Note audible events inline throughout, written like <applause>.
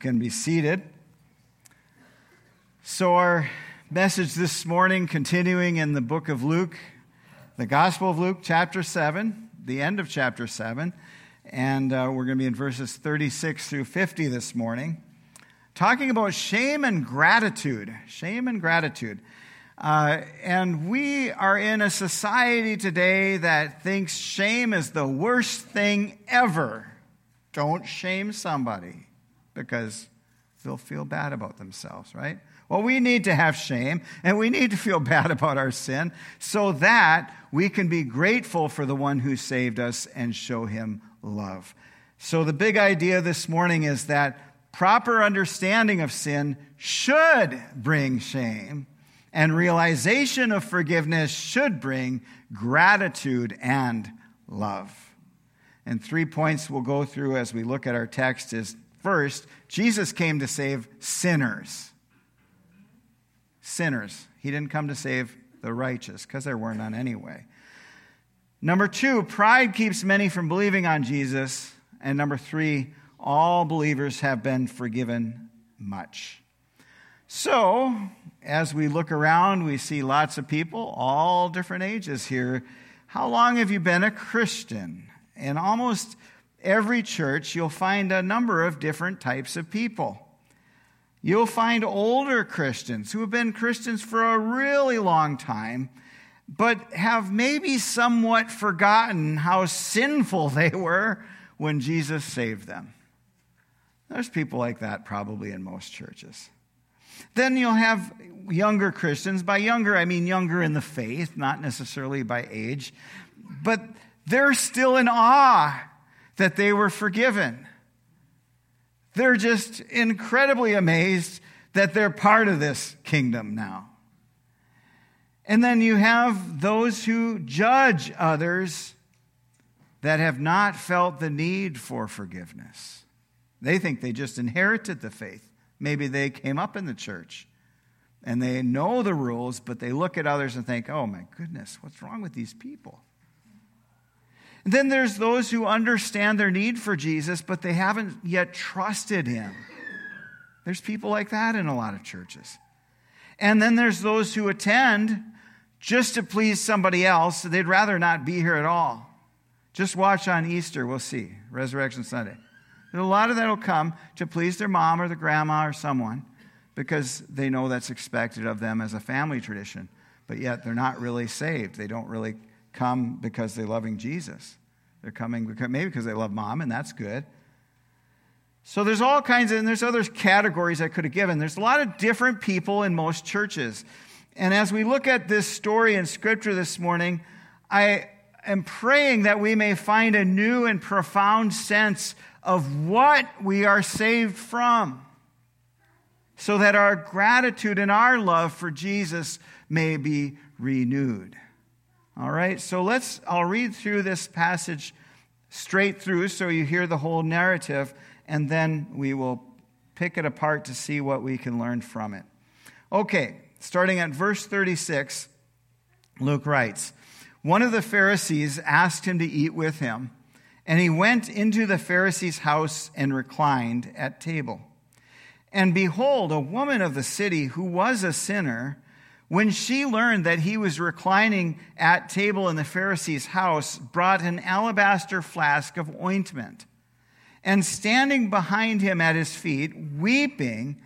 can be seated. So, our message this morning, continuing in the book of Luke, the Gospel of Luke, chapter 7, the end of chapter 7. And uh, we're going to be in verses 36 through 50 this morning, talking about shame and gratitude. Shame and gratitude. Uh, and we are in a society today that thinks shame is the worst thing ever. Don't shame somebody because they'll feel bad about themselves, right? Well, we need to have shame and we need to feel <laughs> bad about our sin so that we can be grateful for the one who saved us and show him love. So, the big idea this morning is that proper understanding of sin should bring shame, and realization of forgiveness should bring gratitude and love. And three points we'll go through as we look at our text is First, Jesus came to save sinners. Sinners. He didn't come to save the righteous because there were none anyway. Number two, pride keeps many from believing on Jesus. And number three, all believers have been forgiven much. So, as we look around, we see lots of people, all different ages here. How long have you been a Christian? And almost every church, you'll find a number of different types of people. You'll find older Christians who have been Christians for a really long time, but have maybe somewhat forgotten how sinful <laughs> they were when Jesus saved them. There's people like that probably in most churches. Then you'll have younger Christians. By younger, I mean younger in the faith, not necessarily by age, but they're still in awe that they were forgiven. They're just incredibly amazed that they're part of this kingdom now. And then you have those who judge others that have not felt the need for forgiveness. They think they just inherited the faith. Maybe they came up in the church and they know the rules, but they look at others and think, oh my goodness, what's wrong with these people? Then there's those who understand their need for Jesus, but they haven't yet trusted him. There's people like that in a lot of churches. And then there's those who attend just to please somebody else. They'd rather not be here at all. Just watch on Easter, we'll see, Resurrection Sunday. And a lot of that will come to please their mom or the grandma or someone because they know that's expected of them as a family tradition. But yet they're not really saved. They don't really come because they're loving Jesus. They're coming because, maybe because they love mom, and that's good. So there's all kinds of, and there's other categories I could have given. There's a lot of different people in most churches. And as we look at this story in Scripture this morning, I am praying that we may find a new and profound sense of what we are saved from, so that our gratitude and our love for Jesus may be renewed. All right, so let's, I'll read through this passage straight through so you hear the whole narrative, and then we will pick it apart to see what we can learn from it. Okay, starting at verse 36, Luke writes One of the Pharisees asked him to eat with him, and he went into the Pharisee's house and reclined at table. And behold, a woman of the city who was a sinner, when she learned that he was reclining at table in the Pharisee's house, brought an alabaster flask of ointment. And standing behind him at his feet, weeping,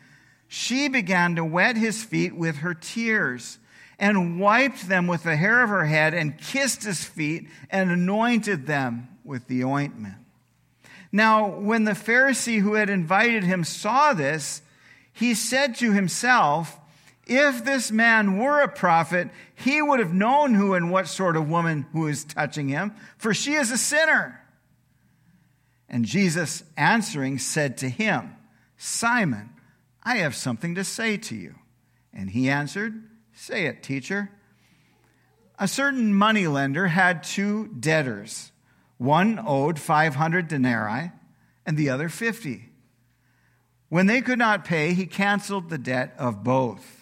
she began to wet his feet with her tears and wiped them with the hair of her head and kissed his feet and anointed them with the ointment. Now, when the Pharisee who had invited him saw this, he said to himself, if this man were a prophet, he would have known who and what sort of woman who is touching him, for she is a sinner. And Jesus answering said to him, Simon, I have something to say to you. And he answered, Say it, teacher. A certain moneylender had two debtors. One owed 500 denarii and the other 50. When they could not pay, he canceled the debt of both.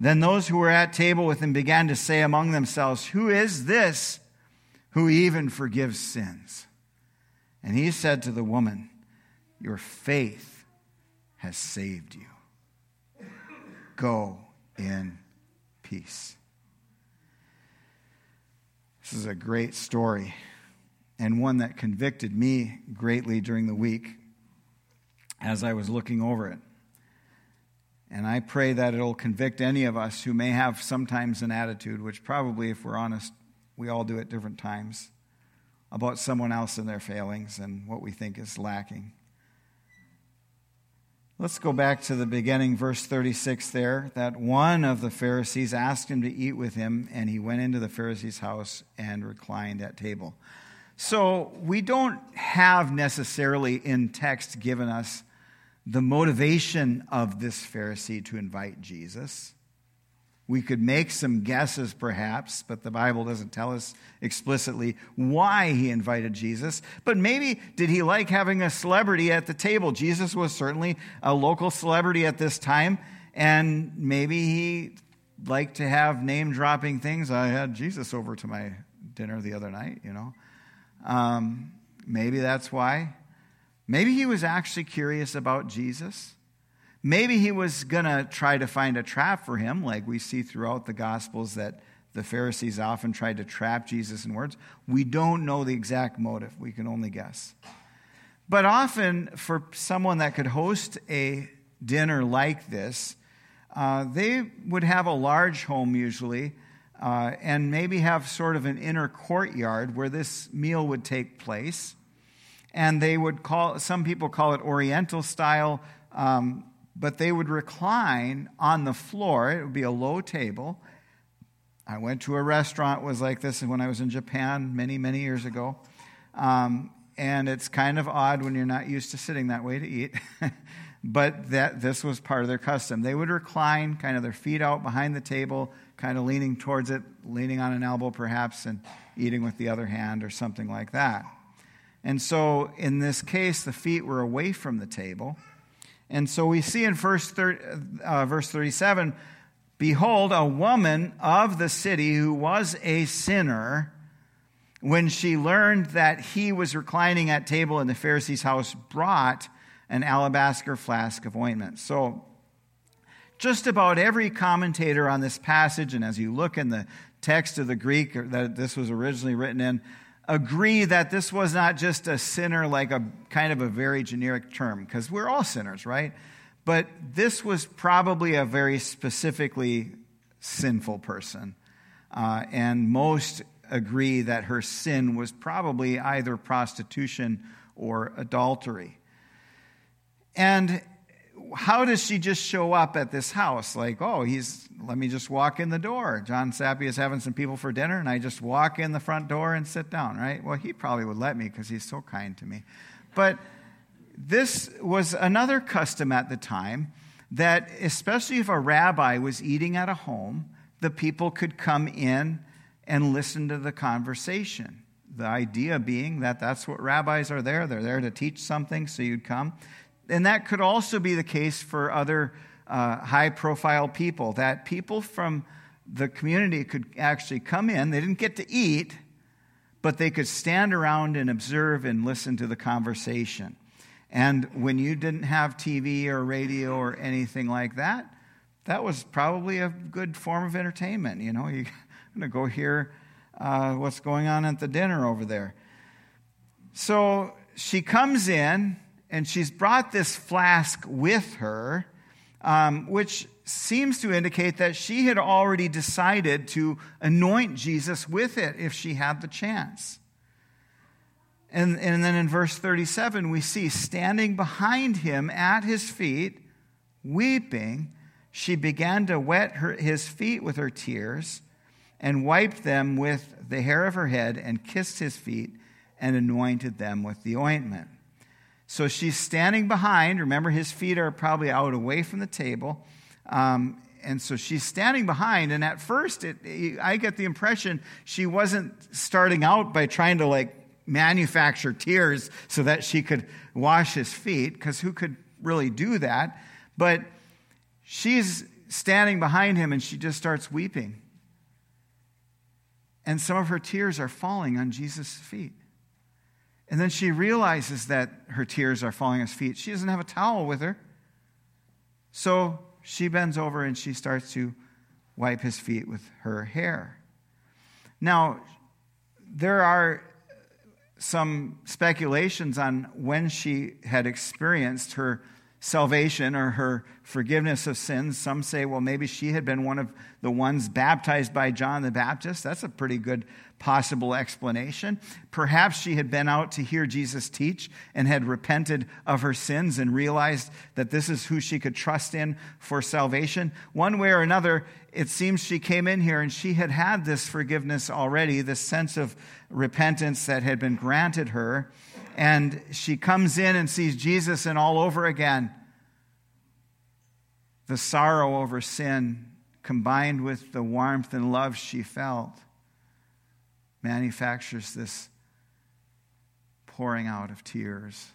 Then those who were at table with him began to say among themselves, Who is this who even forgives sins? And he said to the woman, Your faith has saved you. Go in peace. This is a great story and one that convicted me greatly during the week as I was looking over it. And I pray that it'll convict any of us who may have sometimes an attitude, which probably, if we're honest, we all do at different times, about someone else and their failings and what we think is lacking. Let's go back to the beginning, verse 36 there. That one of the Pharisees asked him to eat with him, and he went into the Pharisee's house and reclined at table. So we don't have necessarily in text given us the motivation of this Pharisee to invite Jesus. We could make some guesses, perhaps, but the Bible doesn't tell us explicitly why he invited Jesus. But maybe did he like having a celebrity at the table? Jesus was certainly a local celebrity at this time, and maybe he liked to have name dropping things. I had Jesus over to my dinner the other night, you know. Um, maybe that's why. Maybe he was actually curious about Jesus. Maybe he was going to try to find a trap for him, like we see throughout the Gospels that the Pharisees often tried to trap Jesus in words. We don't know the exact motive, we can only guess. But often, for someone that could host a dinner like this, uh, they would have a large home usually, uh, and maybe have sort of an inner courtyard where this meal would take place. And they would call, some people call it Oriental style. Um, but they would recline on the floor. It would be a low table. I went to a restaurant was like this when I was in Japan many, many years ago. Um, and it's kind of odd when you're not used to sitting that way to eat. <laughs> but that this was part of their custom. They would recline, kind of their feet out behind the table, kind of leaning towards it, leaning on an elbow perhaps, and eating with the other hand or something like that. And so in this case, the feet were away from the table. And so we see in verse, 30, uh, verse 37 Behold, a woman of the city who was a sinner, when she learned that he was reclining at table in the Pharisee's house, brought an alabaster flask of ointment. So, just about every commentator on this passage, and as you look in the text of the Greek that this was originally written in, agree that this was not just a sinner, like a kind of a very generic term, because we're all sinners, right? But this was probably a very specifically sinful person. Uh, and most agree that her sin was probably either prostitution or adultery. And how does she just show up at this house? Like, oh, he's, let me just walk in the door. John Sappy is having some people for dinner, and I just walk in the front door and sit down, right? Well, he probably would let me because he's so kind to me. But this was another custom at the time that, especially if a rabbi was eating at a home, the people could come in and listen to the conversation. The idea being that that's what rabbis are there. They're there to teach something, so you'd come. And that could also be the case for other uh, high profile people, that people from the community could actually come in. They didn't get to eat, but they could stand around and observe and listen to the conversation. And when you didn't have TV or radio or anything like that, that was probably a good form of entertainment. You know, <laughs> you're going to go hear uh, what's going on at the dinner over there. So she comes in and she's brought this flask with her. um, which seems to indicate that she had already decided to anoint Jesus with it if she had the chance. And, and then in verse 37, we see standing behind him at his feet, weeping, she began to wet her, his feet with her tears and wiped them with the hair of her head and kissed his feet and anointed them with the ointment. So she's standing behind. Remember, his feet are probably out away from the table. Um, and so she's standing behind. And at first, it, I get the impression she wasn't starting out by trying to like manufacture tears so that she could wash his feet, because who could really do that? But she's standing behind him and she just starts weeping. And some of her tears are falling on Jesus' feet. And then she realizes that her tears are falling on his feet. She doesn't have a towel with her. So she bends over and she starts to wipe his feet with her hair. Now, there are some speculations on when she had experienced her salvation or her forgiveness of sins. Some say, well, maybe she had been one of the ones baptized by John the Baptist. That's a pretty good possible explanation. Perhaps she had been out to hear Jesus teach and had repented of her sins and realized that this is who she could trust in for salvation. One way or another, it seems she came in here and she had had this forgiveness already, this sense of repentance that had been granted her and she comes in and sees Jesus, and all over again, the sorrow over sin combined with the warmth and love she felt manufactures this pouring out of tears.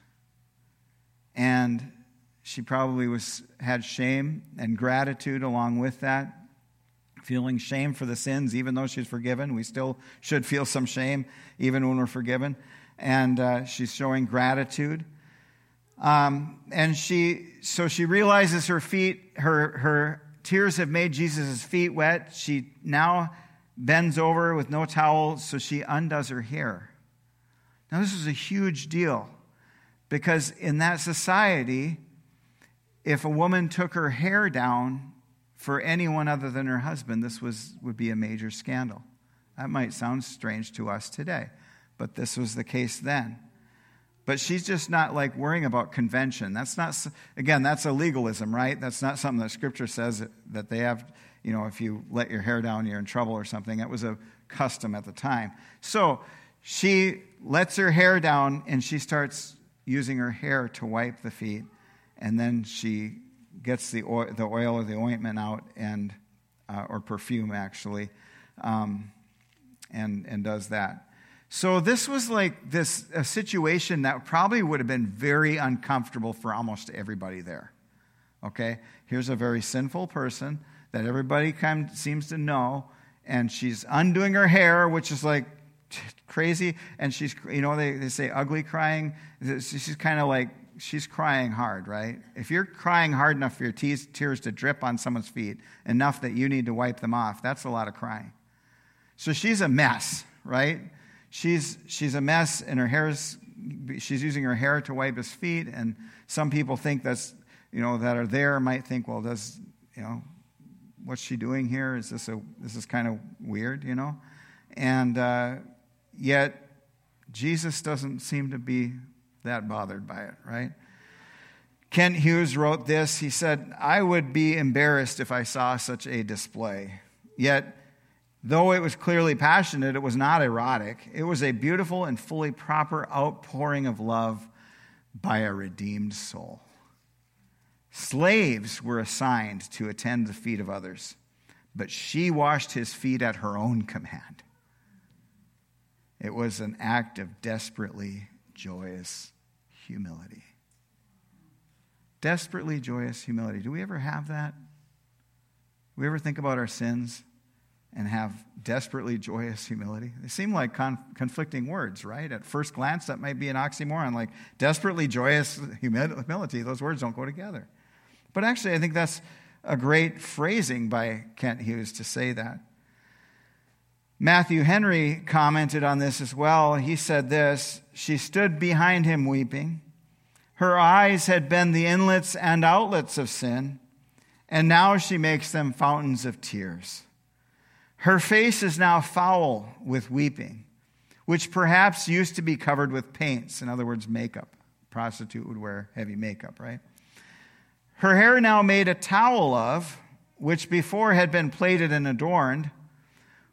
And she probably was, had shame and gratitude along with that, feeling shame for the sins, even though she's forgiven. We still should feel some shame, even when we're forgiven and uh, she's showing gratitude. Um, and she, so she realizes her feet, her, her tears have made Jesus' feet wet. She now bends over with no towel, so she undoes her hair. Now, this is a huge deal because in that society, if a woman took her hair down for anyone other than her husband, this was, would be a major scandal. That might sound strange to us today but this was the case then. But she's just not like worrying about convention. That's not, again, that's a legalism, right? That's not something that Scripture says that they have, you know, if you let your hair down, you're in trouble or something. That was a custom at the time. So she lets her hair down and she starts using her hair to wipe the feet. And then she gets the oil, the oil or the ointment out and, uh, or perfume actually, um, and, and does that. So this was like this a situation that probably would have been very uncomfortable for almost everybody there. Okay? Here's a very sinful person that everybody kind of seems to know and she's undoing her hair which is like crazy and she's you know they, they say ugly crying she's kind of like she's crying hard right if you're crying hard enough for your tears to drip on someone's feet enough that you need to wipe them off that's a lot of crying so she's a mess right she's, she's a mess and her hair's, she's using her hair to wipe his feet. And some people think that's, you know, that are there might think, well, does, you know, what's she doing here? Is this a, this is kind of weird, you know? And uh, yet, Jesus doesn't seem to be that bothered by it, right? Kent Hughes wrote this. He said, I would be embarrassed if I saw such a display. Yet, Though it was clearly passionate, it was not erotic. It was a beautiful and fully proper outpouring of love by a redeemed soul. Slaves were assigned to attend the feet of others, but she washed his feet at her own command. It was an act of desperately joyous humility. Desperately joyous humility. Do we ever have that? Do we ever think about our sins? And have desperately joyous humility. They seem like con- conflicting words, right? At first glance, that might be an oxymoron, like desperately joyous humility. Those words don't go together. But actually, I think that's a great phrasing by Kent Hughes to say that. Matthew Henry commented on this as well. He said this She stood behind him weeping. Her eyes had been the inlets and outlets of sin. and now she makes them fountains of tears. Her face is now foul with weeping, which perhaps used to be covered with paints, in other words, makeup. A prostitute would wear heavy makeup, right? Her hair now made a towel of, which before had been plaited and adorned.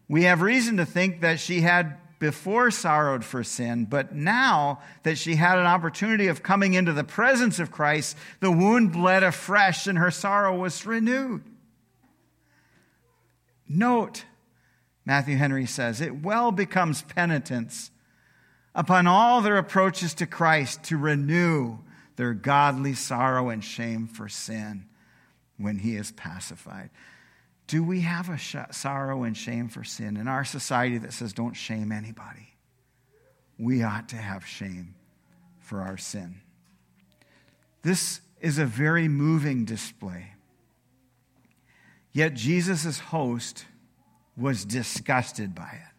We have reason to think that she had before sorrowed for sin, but now that she had an opportunity of coming into the presence of Christ, the wound bled afresh and her sorrow was renewed. Note, Matthew Henry says, it well becomes penitence upon all their approaches to Christ to renew their godly sorrow and shame for sin when he is pacified. Do we have a sh- sorrow and shame for sin in our society that says don't shame anybody? We ought to have shame for our sin. This is a very moving display. Yet Jesus' host was disgusted by it.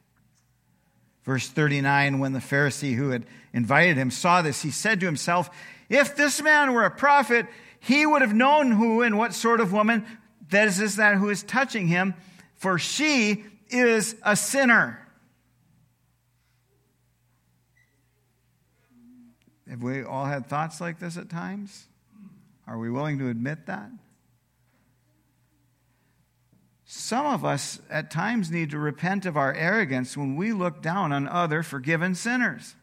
Verse 39 When the Pharisee who had invited him saw this, he said to himself, If this man were a prophet, he would have known who and what sort of woman that is, is that who is touching him, for she is a sinner. Have we all had thoughts like this at times? Are we willing to admit that? Some of us at times need to repent of our arrogance when we look down on other forgiven sinners.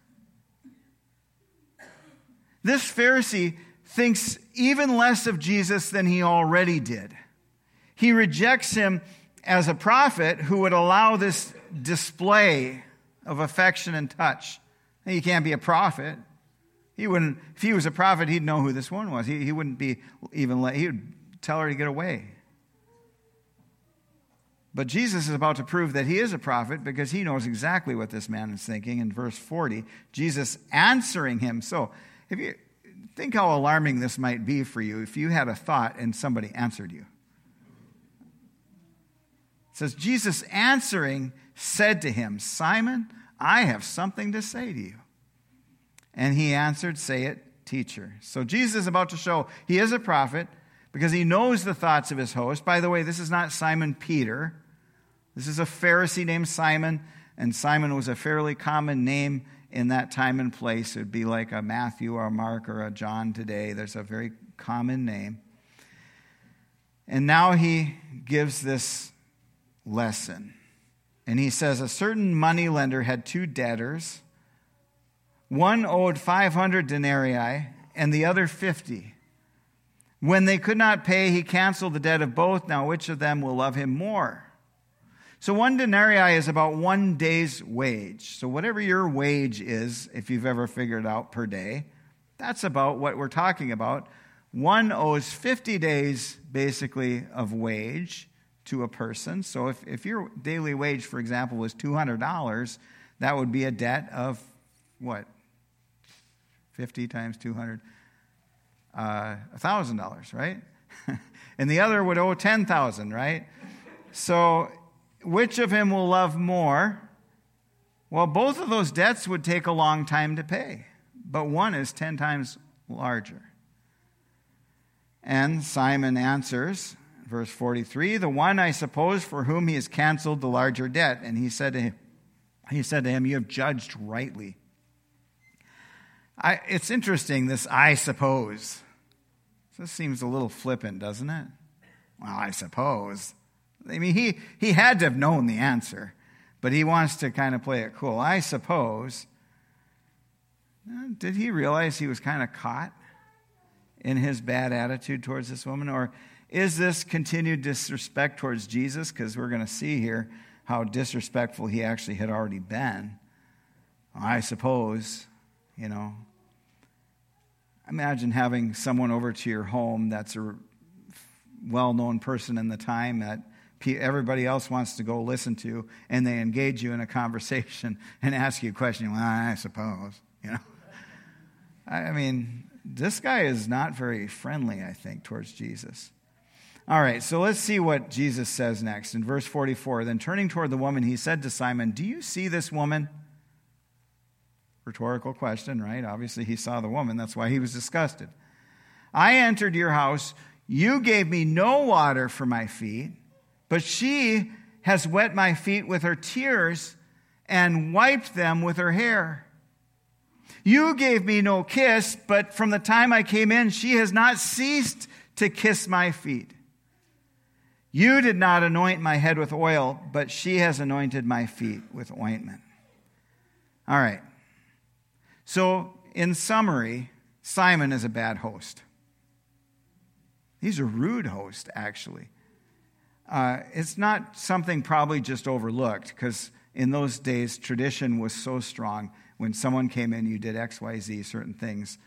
This Pharisee thinks even less of Jesus than he already did. He rejects him as a prophet who would allow this display of affection and touch. He can't be a prophet. He wouldn't, if he was a prophet, he'd know who this one was. He, he wouldn't be even let, he would tell her to get away. But Jesus is about to prove that he is a prophet because he knows exactly what this man is thinking. In verse 40, Jesus answering him. So, if you think how alarming this might be for you if you had a thought and somebody answered you says, Jesus answering said to him, Simon, I have something to say to you. And he answered, Say it, teacher. So Jesus is about to show he is a prophet because he knows the thoughts of his host. By the way, this is not Simon Peter. This is a Pharisee named Simon, and Simon was a fairly common name in that time and place. It would be like a Matthew or a Mark or a John today. There's a very common name. And now he gives this lesson. And he says, A certain money lender had two debtors. One owed 500 denarii and the other 50. When they could not pay, he canceled the debt of both. Now, which of them will love him more? So, one denarii is about one day's wage. So, whatever your wage is, if you've ever figured out per day, that's about what we're talking about. One owes 50 days, basically, of wage to a person. So if, if your daily wage, for example, was $200, that would be a debt of what? 50 times 200? Uh, $1,000, right? <laughs> and the other would owe 10,000, right? So which of him will love more? Well, both of those debts would take a long time to pay, but one is 10 times larger. And Simon answers, Verse 43 The one, I suppose, for whom he has canceled the larger debt. And he said to him, he said to him, You have judged rightly. I, it's interesting, this I suppose. This seems a little flippant, doesn't it? Well, I suppose. I mean, he, he had to have known the answer, but he wants to kind of play it cool. I suppose. Uh, did he realize he was kind of caught in his bad attitude towards this woman? Or is this continued disrespect towards Jesus? Because we're going to see here how disrespectful he actually had already been. I suppose, you know. Imagine having someone over to your home that's a well known person in the time that everybody else wants to go listen to, and they engage you in a conversation <laughs> and ask you a question. Well, I suppose, you know. I mean, this guy is not very friendly, I think, towards Jesus. All right, so let's see what Jesus says next. In verse 44, then turning toward the woman, he said to Simon, Do you see this woman? Rhetorical question, right? Obviously, he saw the woman. That's why he was disgusted. I entered your house. You gave me no water for my feet, but she has wet my feet with her tears and wiped them with her hair. You gave me no kiss, but from the time I came in, she has not ceased to kiss my feet. You did not anoint my head with oil, but she has anointed my feet with ointment. All right. So, in summary, Simon is a bad host. He's a rude host, actually. Uh, it's not something probably just overlooked because in those days, tradition was so strong. When someone came in, you did X, Y, Z, certain things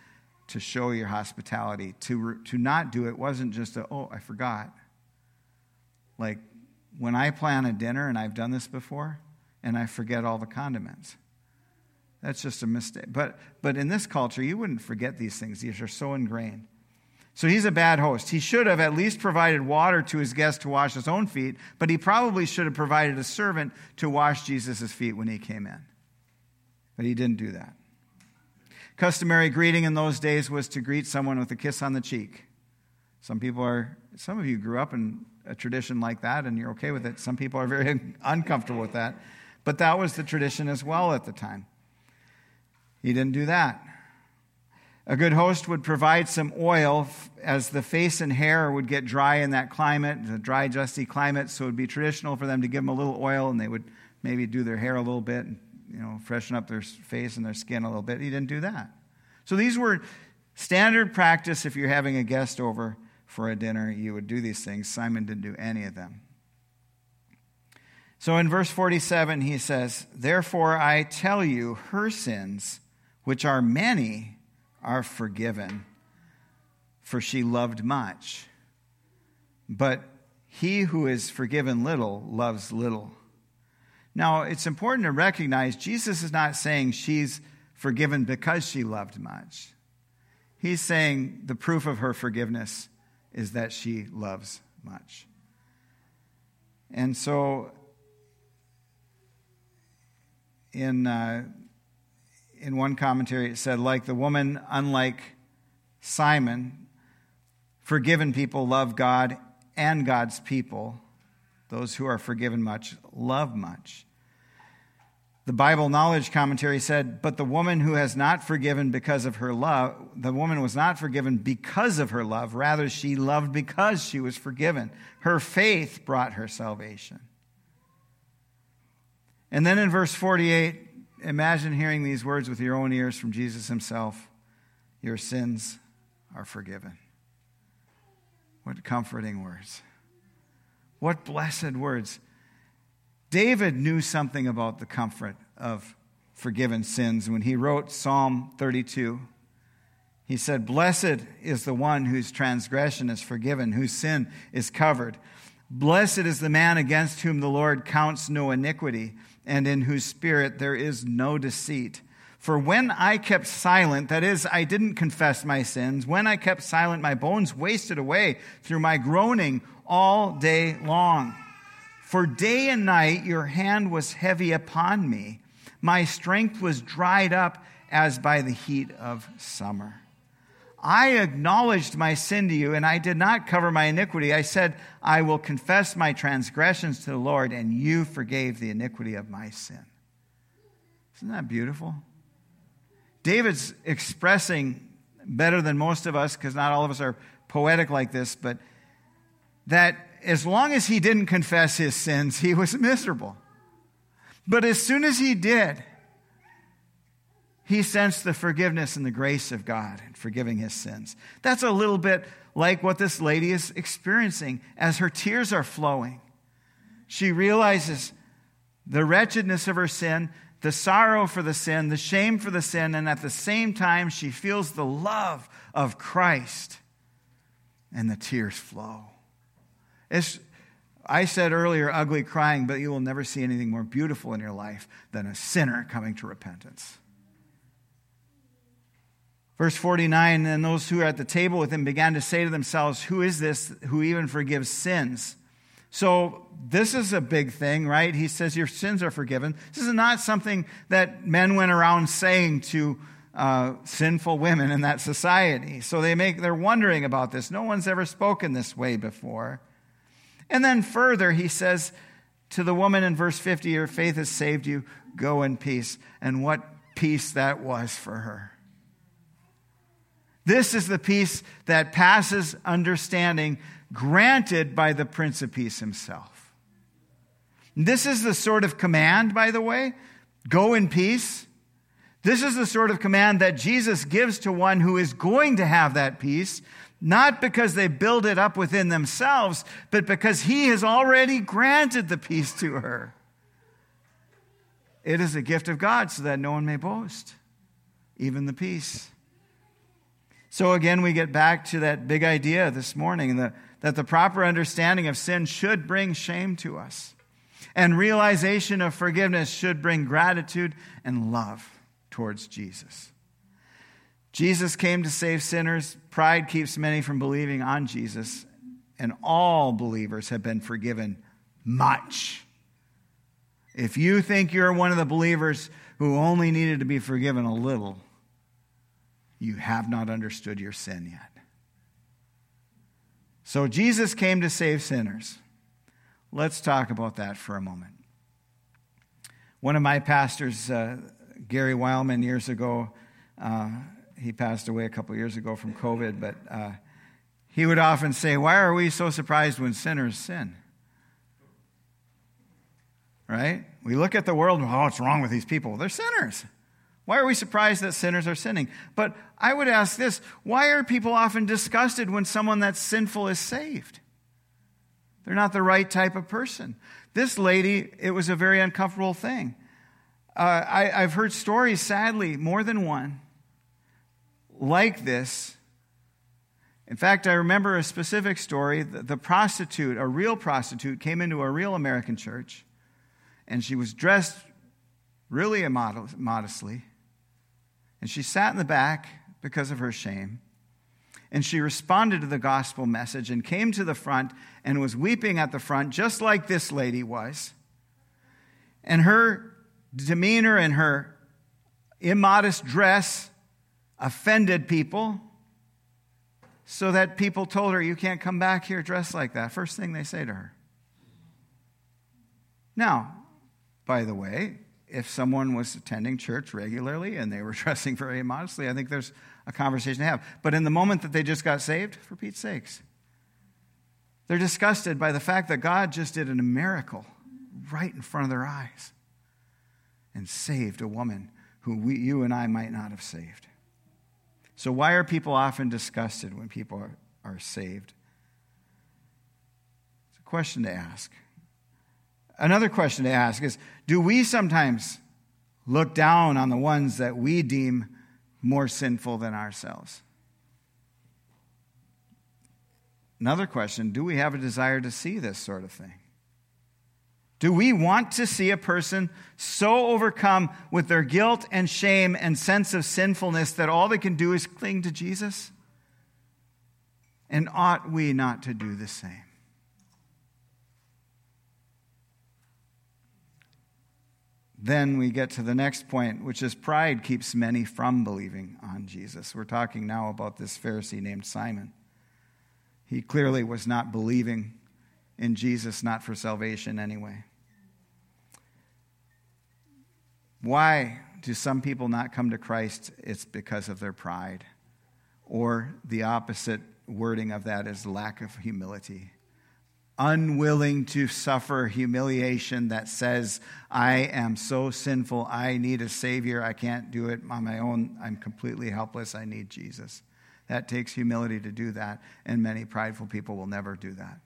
to show your hospitality. To, to not do it wasn't just a, oh, I forgot. Like when I plan a dinner, and I've done this before, and I forget all the condiments. That's just a mistake. But, but in this culture, you wouldn't forget these things. These are so ingrained. So he's a bad host. He should have at least provided water to his guest to wash his own feet, but he probably should have provided a servant to wash Jesus' feet when he came in. But he didn't do that. Customary greeting in those days was to greet someone with a kiss on the cheek. Some people are, some of you grew up in a tradition like that and you're okay with it. Some people are very <laughs> uncomfortable with that. But that was the tradition as well at the time. He didn't do that. A good host would provide some oil as the face and hair would get dry in that climate, the dry, dusty climate. So it would be traditional for them to give them a little oil and they would maybe do their hair a little bit and you know, freshen up their face and their skin a little bit. He didn't do that. So these were standard practice if you're having a guest over for a dinner, you would do these things. Simon didn't do any of them. So in verse 47, he says, Therefore I tell you, her sins, which are many, are forgiven, for she loved much. But he who is forgiven little loves little. Now, it's important to recognize Jesus is not saying she's forgiven because she loved much. He's saying the proof of her forgiveness is that she loves much. And so, in uh, in one commentary, it said, like the woman, unlike Simon, forgiven people love God and God's people. Those who are forgiven much love much. The Bible Knowledge Commentary said, But the woman who has not forgiven because of her love, the woman was not forgiven because of her love. Rather, she loved because she was forgiven. Her faith brought her salvation. And then in verse 48, imagine hearing these words with your own ears from Jesus himself Your sins are forgiven. What comforting words. What blessed words. David knew something about the comfort of forgiven sins when he wrote Psalm 32. He said, Blessed is the one whose transgression is forgiven, whose sin is covered. Blessed is the man against whom the Lord counts no iniquity and in whose spirit there is no deceit. For when I kept silent, that is, I didn't confess my sins, when I kept silent, my bones wasted away through my groaning all day long. For day and night your hand was heavy upon me. My strength was dried up as by the heat of summer. I acknowledged my sin to you, and I did not cover my iniquity. I said, I will confess my transgressions to the Lord, and you forgave the iniquity of my sin. Isn't that beautiful? David's expressing better than most of us, because not all of us are poetic like this, but that as long as he didn't confess his sins, he was miserable. But as soon as he did, he sensed the forgiveness and the grace of God in forgiving his sins. That's a little bit like what this lady is experiencing as her tears are flowing. She realizes the wretchedness of her sin, the sorrow for the sin, the shame for the sin, and at the same time, she feels the love of Christ, and the tears flow. It's, I said earlier, ugly crying, but you will never see anything more beautiful in your life than a sinner coming to repentance. Verse 49 And those who were at the table with him began to say to themselves, Who is this who even forgives sins? So, this is a big thing, right? He says, Your sins are forgiven. This is not something that men went around saying to uh, sinful women in that society. So they make, they're wondering about this. No one's ever spoken this way before. And then further, he says to the woman in verse 50, Your faith has saved you. Go in peace. And what peace that was for her. This is the peace that passes understanding, granted by the Prince of Peace himself. This is the sort of command, by the way go in peace. This is the sort of command that Jesus gives to one who is going to have that peace, not because they build it up within themselves, but because he has already granted the peace to her. It is a gift of God so that no one may boast, even the peace. So again, we get back to that big idea this morning that, the proper understanding of sin should bring shame to us. And realization of forgiveness should bring gratitude and love towards Jesus. Jesus came to save sinners. Pride keeps many from believing on Jesus. And all believers have been forgiven much. If you think you're one of the believers who only needed to be forgiven a little, you have not understood your sin yet. So Jesus came to save sinners. Let's talk about that for a moment. One of my pastors, uh, Gary Weilman, years ago, uh, he passed away a couple years ago from COVID, but uh, he would often say, Why are we so surprised when sinners sin? Right? We look at the world, oh, what's wrong with these people? They're sinners. Why are we surprised that sinners are sinning? But I would ask this why are people often disgusted when someone that's sinful is saved? They're not the right type of person. This lady, it was a very uncomfortable thing. Uh, I, have heard stories, sadly, more than one, like this. In fact, I remember a specific story. The, the prostitute, a real prostitute, came into a real American church, and she was dressed really immodestly. And she sat in the back because of her shame. And she responded to the gospel message and came to the front and was weeping at the front, just like this lady was. And her demeanor and her immodest dress offended people, so that people told her, You can't come back here dressed like that. First thing they say to her. Now, by the way, if someone was attending church regularly and they were <laughs> dressing very modestly, I think there's a conversation to have. But in the moment that they just got saved, for Pete's sakes, they're disgusted by the fact that God just did a miracle right in front of their eyes and saved a woman who we, you and I might not have saved. So, why are people often disgusted when people are, are saved? It's a question to ask. Another question to ask is Do we sometimes look down on the ones that we deem more sinful than ourselves? Another question Do we have a desire to see this sort of thing? Do we want to see a person so overcome with their guilt and shame and sense of sinfulness that all they can do is cling to Jesus? And ought we not to do the same? Then we get to the next point, which is pride keeps many from believing on Jesus. We're talking now about this Pharisee named Simon. He clearly was not believing in Jesus, not for salvation anyway. Why do some people not come to Christ? It's because of their pride. Or the opposite wording of that is lack of humility unwilling to suffer humiliation that says, I am so sinful, I need a Savior, I can't do it on my own, I'm completely helpless, I need Jesus. That takes humility to do that, and many prideful people will never do that.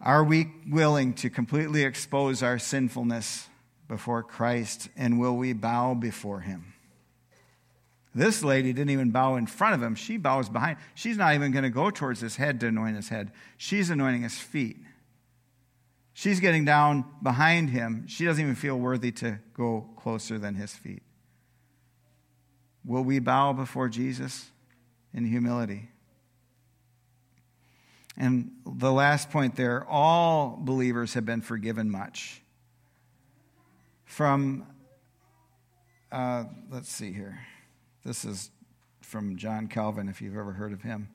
Are we willing to completely expose our sinfulness before Christ, and will we bow before Him? This lady didn't even bow in front of him. She bows behind. She's not even going to go towards his head to anoint his head. She's anointing his feet. She's getting down behind him. She doesn't even feel worthy to go closer than his feet. Will we bow before Jesus in humility? And the last point there all believers have been forgiven much. From Uh, let's see here. This is from John Calvin, if you've ever heard of him.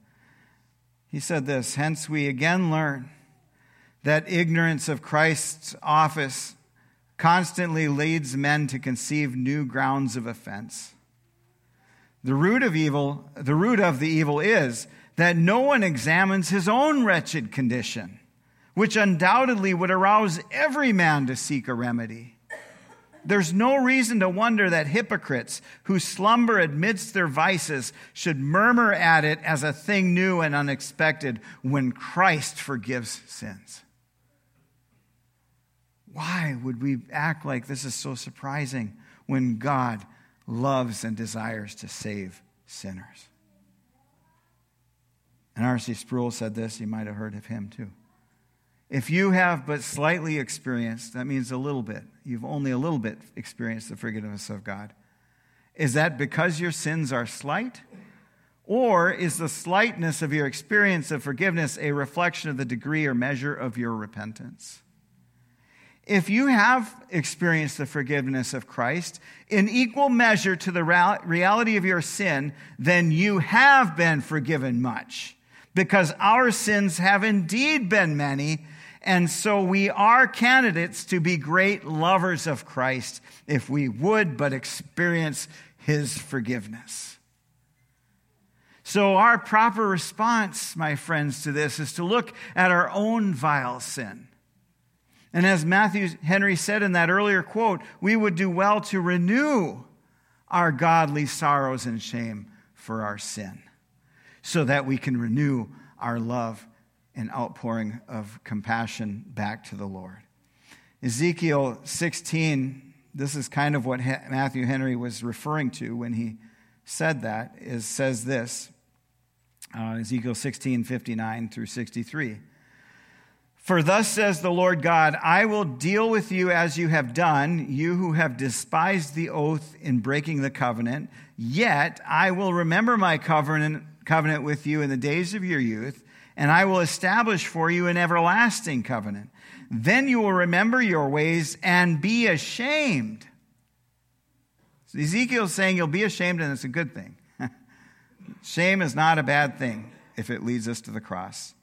He said this Hence, we again learn that ignorance of Christ's office constantly leads men to conceive new grounds of offense. The root of evil, the root of the evil is that no one examines his own wretched condition, which undoubtedly would arouse every man to seek a remedy. There's no reason to wonder that hypocrites who slumber amidst their vices should murmur at it as a thing new and unexpected when Christ forgives sins. Why would we act like this is so surprising when God loves and desires to save sinners? And R.C. Sproul said this, you might have heard of him too. If you have but slightly experienced, that means a little bit, you've only a little bit experienced the forgiveness of God. Is that because your sins are slight? Or is the slightness of your experience of forgiveness a reflection of the degree or measure of your repentance? If you have experienced the forgiveness of Christ in equal measure to the reality of your sin, then you have been forgiven much because our sins have indeed been many and so we are candidates to be great lovers of Christ if we would but experience his forgiveness. So, our proper response, my friends, to this is to look at our own vile sin. And as Matthew Henry said in that earlier quote, we would do well to renew our godly sorrows and shame for our sin so that we can renew our love an outpouring of compassion back to the Lord. Ezekiel 16, this is kind of what Matthew Henry was referring to when he said that, is says this uh, Ezekiel 16, 59 through 63. For thus says the Lord God, I will deal with you as you have done, you who have despised the oath in breaking the covenant. Yet I will remember my covenant, covenant with you in the days of your youth and I will establish for you an everlasting covenant. Then you will remember your ways and be ashamed. So Ezekiel's saying you'll be ashamed, and it's a good thing. <laughs> Shame is not a bad thing if it leads us to the cross.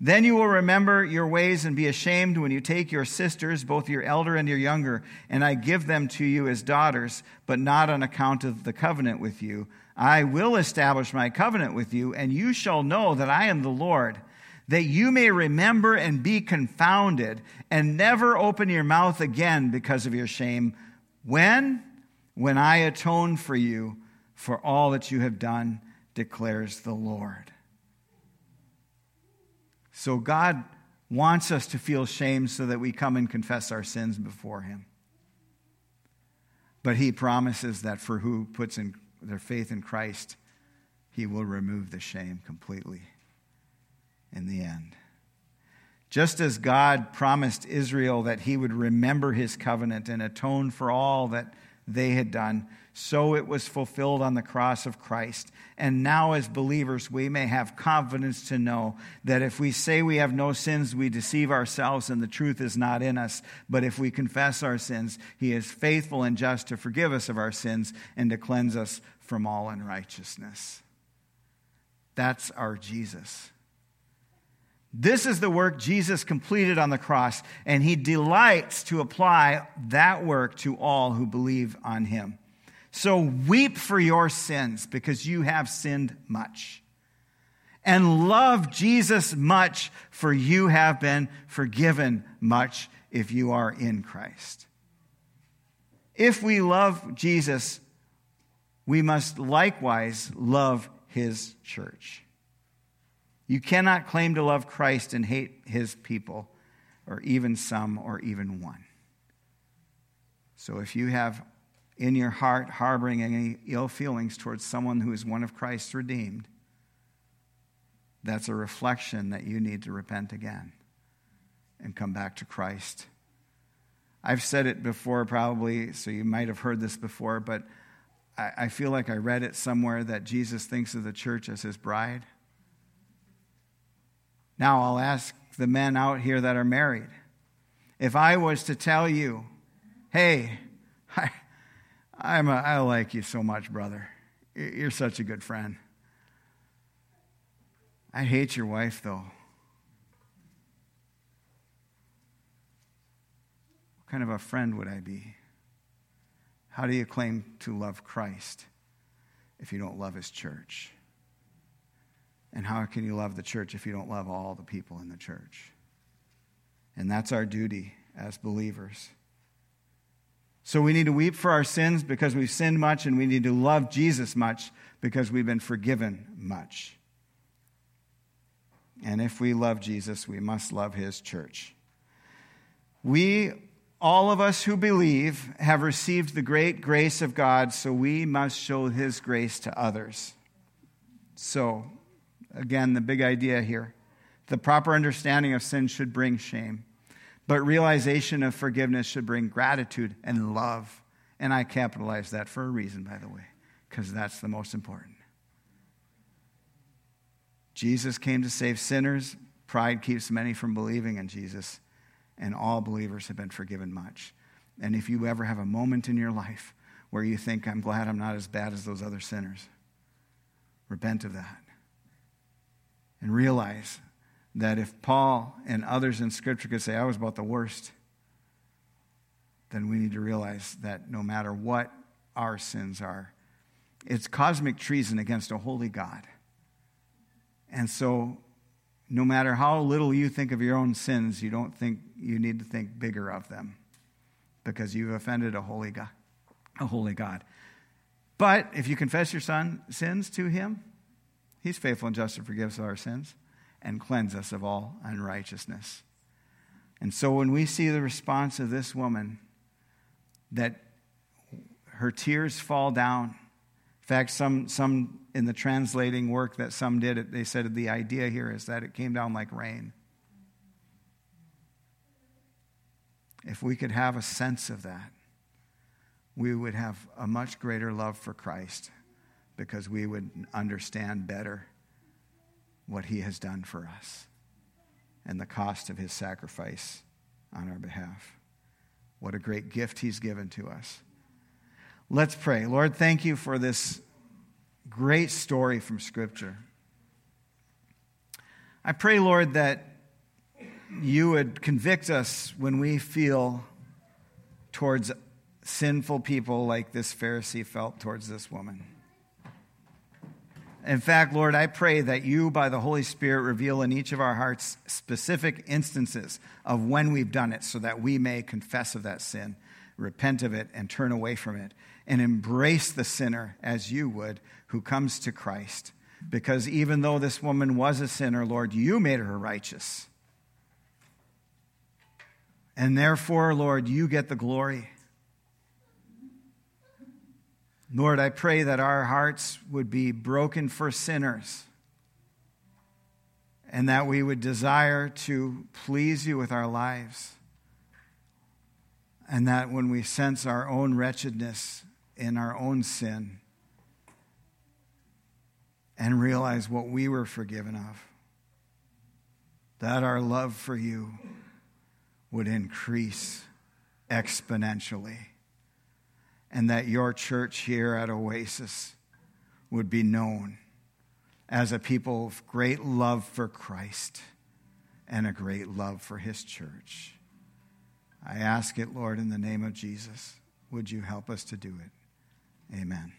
Then you will remember your ways and be ashamed when you take your sisters, both your elder and your younger, and I give them to you as daughters, but not on account of the covenant with you I will establish my covenant with you, and you shall know that I am the Lord, that you may remember and be confounded, and never open your mouth again because of your shame. When? When I atone for you for all that you have done, declares the Lord. So God wants us to feel shame so that we come and confess our sins before Him. But He promises that for who puts in their faith in Christ, He will remove the shame completely in the end. Just as God promised Israel that He would remember His covenant and atone for all that they had done, so it was fulfilled on the cross of Christ. And now, as believers, we may have confidence to know that if we say we have no sins, we deceive ourselves and the truth is not in us. But if we confess our sins, He is faithful and just to forgive us of our sins and to cleanse us from all unrighteousness. That's our Jesus. This is the work Jesus completed on the cross, and he delights to apply that work to all who believe on him. So weep for your sins because you have sinned much. And love Jesus much, for you have been forgiven much if you are in Christ. If we love Jesus, we must likewise love his church. You cannot claim to love Christ and hate his people, or even some, or even one. So if you have in your heart harboring any ill feelings towards someone who is one of Christ's redeemed, that's a reflection that you need to repent again and come back to Christ. I've said it before, probably, so you might have heard this before, but I, I feel like I read it somewhere that Jesus thinks of the church as his bride. Now I'll ask the men out here that are married. If I was to tell you, hey, <laughs> I, I'm a, I like you so much, brother. You're such a good friend. I hate your wife, though. What kind of a friend would I be? How do you claim to love Christ if you don't love his church? And how can you love the church if you don't love all the people in the church? And that's our duty as believers. So we need to weep for our sins because we've sinned much, and we need to love Jesus much because we've been forgiven much. And if we love Jesus, we must love his church. We, all of us who believe, have received the great grace of God, so we must show his grace to others. So, again, the big idea here the proper understanding of sin should bring shame, but realization of forgiveness should bring gratitude and love. And I capitalize that for a reason, by the way, because that's the most important. Jesus came to save sinners. Pride keeps many from believing in Jesus, and all believers have been forgiven much. And if you ever have a moment in your life where you think, I'm glad I'm not as bad as those other sinners, repent of that. And realize that if Paul and others in Scripture could say, I was about the worst, then we need to realize that no matter what our sins are, it's cosmic treason against a holy God and so, no matter how little you think of your own sins, you don't think you need to think bigger of them because you've offended a holy God. A holy God. But if you confess your son sins to him, he's faithful and just to forgive us our sins and cleanse us of all unrighteousness. And so when we see the response of this woman, that her tears fall down. In fact, some, some in the translating work that some did, they said the idea here is that it came down like rain. If we could have a sense of that, we would have a much greater love for Christ because we would understand better what he has done for us and the cost of his sacrifice on our behalf. What a great gift he's given to us. Let's pray. Lord, thank you for this Great story from Scripture. I pray, Lord, that you would convict us when we feel towards sinful people like this Pharisee felt towards this woman. In fact, Lord, I pray that you, by the Holy Spirit, reveal in each of our hearts specific instances of when we've done it so that we may confess of that sin, repent of it, and turn away from it and embrace the sinner as you would who comes to Christ. Because even though this woman was a sinner, Lord, you made her righteous. And therefore, Lord, you get the glory. Lord, I pray that our hearts would be broken for sinners and that we would desire to please you with our lives. And that when we sense our own wretchedness, in our own sin and realize what we were forgiven of, that our love for you would increase exponentially, and that your church here at Oasis would be known as a people of great love for Christ and a great love for his church. I ask it, Lord, in the name of Jesus. Would you help us to do it? Amen.